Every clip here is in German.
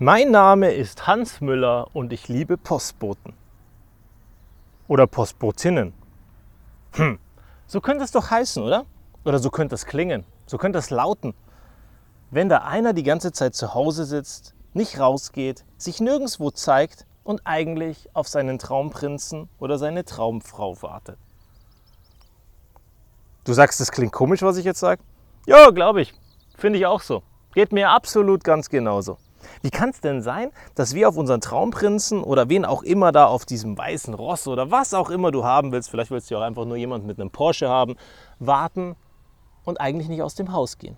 Mein Name ist Hans Müller und ich liebe Postboten. Oder Postbotinnen. Hm, so könnte es doch heißen, oder? Oder so könnte es klingen. So könnte es lauten. Wenn da einer die ganze Zeit zu Hause sitzt, nicht rausgeht, sich nirgendwo zeigt und eigentlich auf seinen Traumprinzen oder seine Traumfrau wartet. Du sagst, das klingt komisch, was ich jetzt sage? Ja, glaube ich. Finde ich auch so. Geht mir absolut ganz genauso. Wie kann es denn sein, dass wir auf unseren Traumprinzen oder wen auch immer da auf diesem weißen Ross oder was auch immer du haben willst, vielleicht willst du auch einfach nur jemanden mit einem Porsche haben, warten und eigentlich nicht aus dem Haus gehen?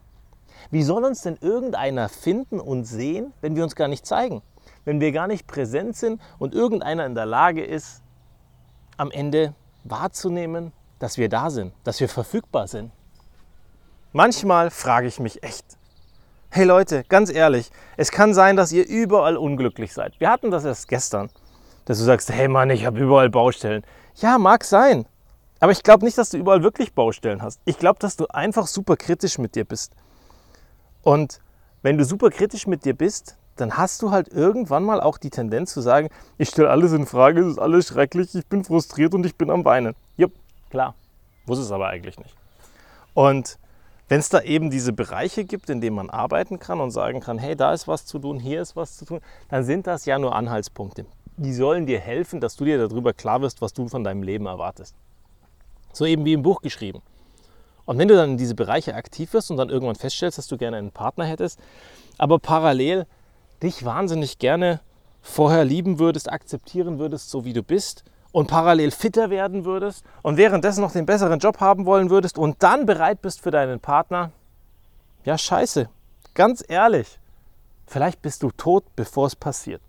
Wie soll uns denn irgendeiner finden und sehen, wenn wir uns gar nicht zeigen? Wenn wir gar nicht präsent sind und irgendeiner in der Lage ist, am Ende wahrzunehmen, dass wir da sind, dass wir verfügbar sind? Manchmal frage ich mich echt, Hey Leute, ganz ehrlich, es kann sein, dass ihr überall unglücklich seid. Wir hatten das erst gestern, dass du sagst, hey Mann, ich habe überall Baustellen. Ja, mag sein. Aber ich glaube nicht, dass du überall wirklich Baustellen hast. Ich glaube, dass du einfach super kritisch mit dir bist. Und wenn du super kritisch mit dir bist, dann hast du halt irgendwann mal auch die Tendenz zu sagen, ich stelle alles in Frage, es ist alles schrecklich, ich bin frustriert und ich bin am Weinen. Jupp, klar. Muss es aber eigentlich nicht. Und wenn es da eben diese Bereiche gibt, in denen man arbeiten kann und sagen kann, hey, da ist was zu tun, hier ist was zu tun, dann sind das ja nur Anhaltspunkte. Die sollen dir helfen, dass du dir darüber klar wirst, was du von deinem Leben erwartest. So eben wie im Buch geschrieben. Und wenn du dann in diese Bereiche aktiv wirst und dann irgendwann feststellst, dass du gerne einen Partner hättest, aber parallel dich wahnsinnig gerne vorher lieben würdest, akzeptieren würdest, so wie du bist, und parallel fitter werden würdest und währenddessen noch den besseren Job haben wollen würdest und dann bereit bist für deinen Partner, ja scheiße, ganz ehrlich, vielleicht bist du tot, bevor es passiert.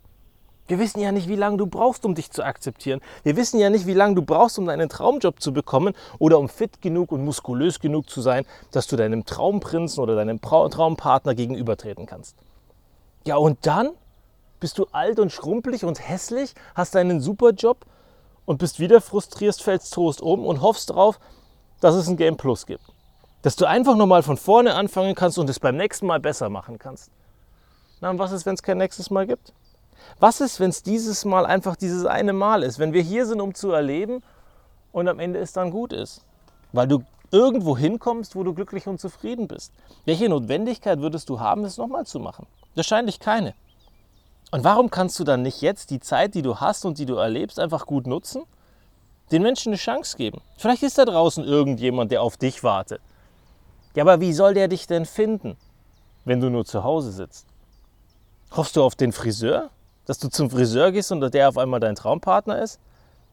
Wir wissen ja nicht, wie lange du brauchst, um dich zu akzeptieren. Wir wissen ja nicht, wie lange du brauchst, um deinen Traumjob zu bekommen oder um fit genug und muskulös genug zu sein, dass du deinem Traumprinzen oder deinem Traumpartner gegenübertreten kannst. Ja, und dann bist du alt und schrumpelig und hässlich, hast einen super Job und bist wieder frustriert, fällst Toast um und hoffst darauf, dass es ein Game Plus gibt. Dass du einfach nochmal von vorne anfangen kannst und es beim nächsten Mal besser machen kannst. Na, und was ist, wenn es kein nächstes Mal gibt? Was ist, wenn es dieses Mal einfach dieses eine Mal ist? Wenn wir hier sind, um zu erleben und am Ende es dann gut ist? Weil du irgendwo hinkommst, wo du glücklich und zufrieden bist. Welche Notwendigkeit würdest du haben, es nochmal zu machen? Wahrscheinlich keine. Und warum kannst du dann nicht jetzt die Zeit, die du hast und die du erlebst, einfach gut nutzen? Den Menschen eine Chance geben. Vielleicht ist da draußen irgendjemand, der auf dich wartet. Ja, aber wie soll der dich denn finden, wenn du nur zu Hause sitzt? Hoffst du auf den Friseur? Dass du zum Friseur gehst und der auf einmal dein Traumpartner ist?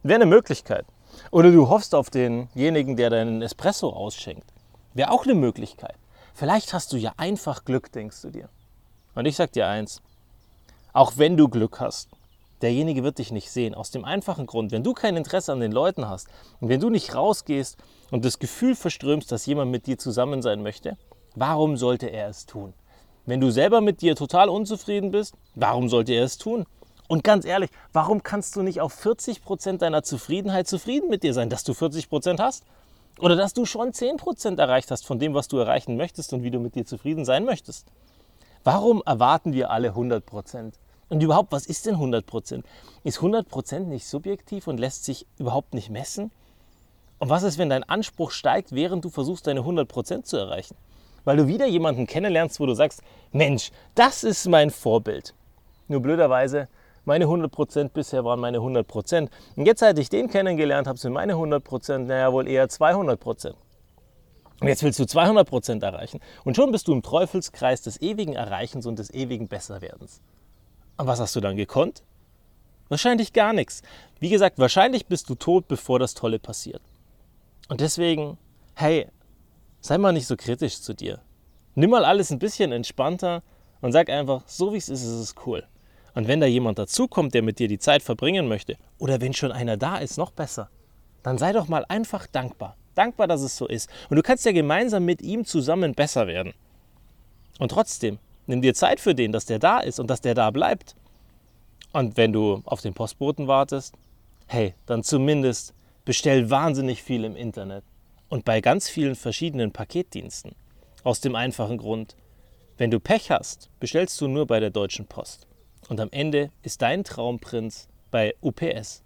Wäre eine Möglichkeit. Oder du hoffst auf denjenigen, der deinen Espresso ausschenkt. Wäre auch eine Möglichkeit. Vielleicht hast du ja einfach Glück, denkst du dir. Und ich sag dir eins, auch wenn du Glück hast. Derjenige wird dich nicht sehen. Aus dem einfachen Grund, wenn du kein Interesse an den Leuten hast und wenn du nicht rausgehst und das Gefühl verströmst, dass jemand mit dir zusammen sein möchte, warum sollte er es tun? Wenn du selber mit dir total unzufrieden bist, warum sollte er es tun? Und ganz ehrlich, warum kannst du nicht auf 40% deiner Zufriedenheit zufrieden mit dir sein, dass du 40% hast? Oder dass du schon 10% erreicht hast von dem, was du erreichen möchtest und wie du mit dir zufrieden sein möchtest? Warum erwarten wir alle 100 Prozent? Und überhaupt, was ist denn 100 Prozent? Ist 100 Prozent nicht subjektiv und lässt sich überhaupt nicht messen? Und was ist, wenn dein Anspruch steigt, während du versuchst, deine 100 Prozent zu erreichen? Weil du wieder jemanden kennenlernst, wo du sagst, Mensch, das ist mein Vorbild. Nur blöderweise, meine 100 Prozent bisher waren meine 100 Prozent. Und jetzt, seit ich den kennengelernt habe, sind meine 100 Prozent, naja, wohl eher 200 Prozent. Und jetzt willst du 200 Prozent erreichen. Und schon bist du im Teufelskreis des ewigen Erreichens und des ewigen Besserwerdens. Und was hast du dann gekonnt? Wahrscheinlich gar nichts. Wie gesagt, wahrscheinlich bist du tot, bevor das Tolle passiert. Und deswegen, hey, sei mal nicht so kritisch zu dir. Nimm mal alles ein bisschen entspannter und sag einfach, so wie es ist, ist es cool. Und wenn da jemand dazukommt, der mit dir die Zeit verbringen möchte, oder wenn schon einer da ist, noch besser, dann sei doch mal einfach dankbar dankbar, dass es so ist. Und du kannst ja gemeinsam mit ihm zusammen besser werden. Und trotzdem, nimm dir Zeit für den, dass der da ist und dass der da bleibt. Und wenn du auf den Postboten wartest, hey, dann zumindest bestell wahnsinnig viel im Internet und bei ganz vielen verschiedenen Paketdiensten. Aus dem einfachen Grund, wenn du Pech hast, bestellst du nur bei der Deutschen Post. Und am Ende ist dein Traumprinz bei UPS.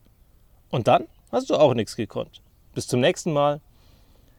Und dann hast du auch nichts gekonnt. Bis zum nächsten Mal.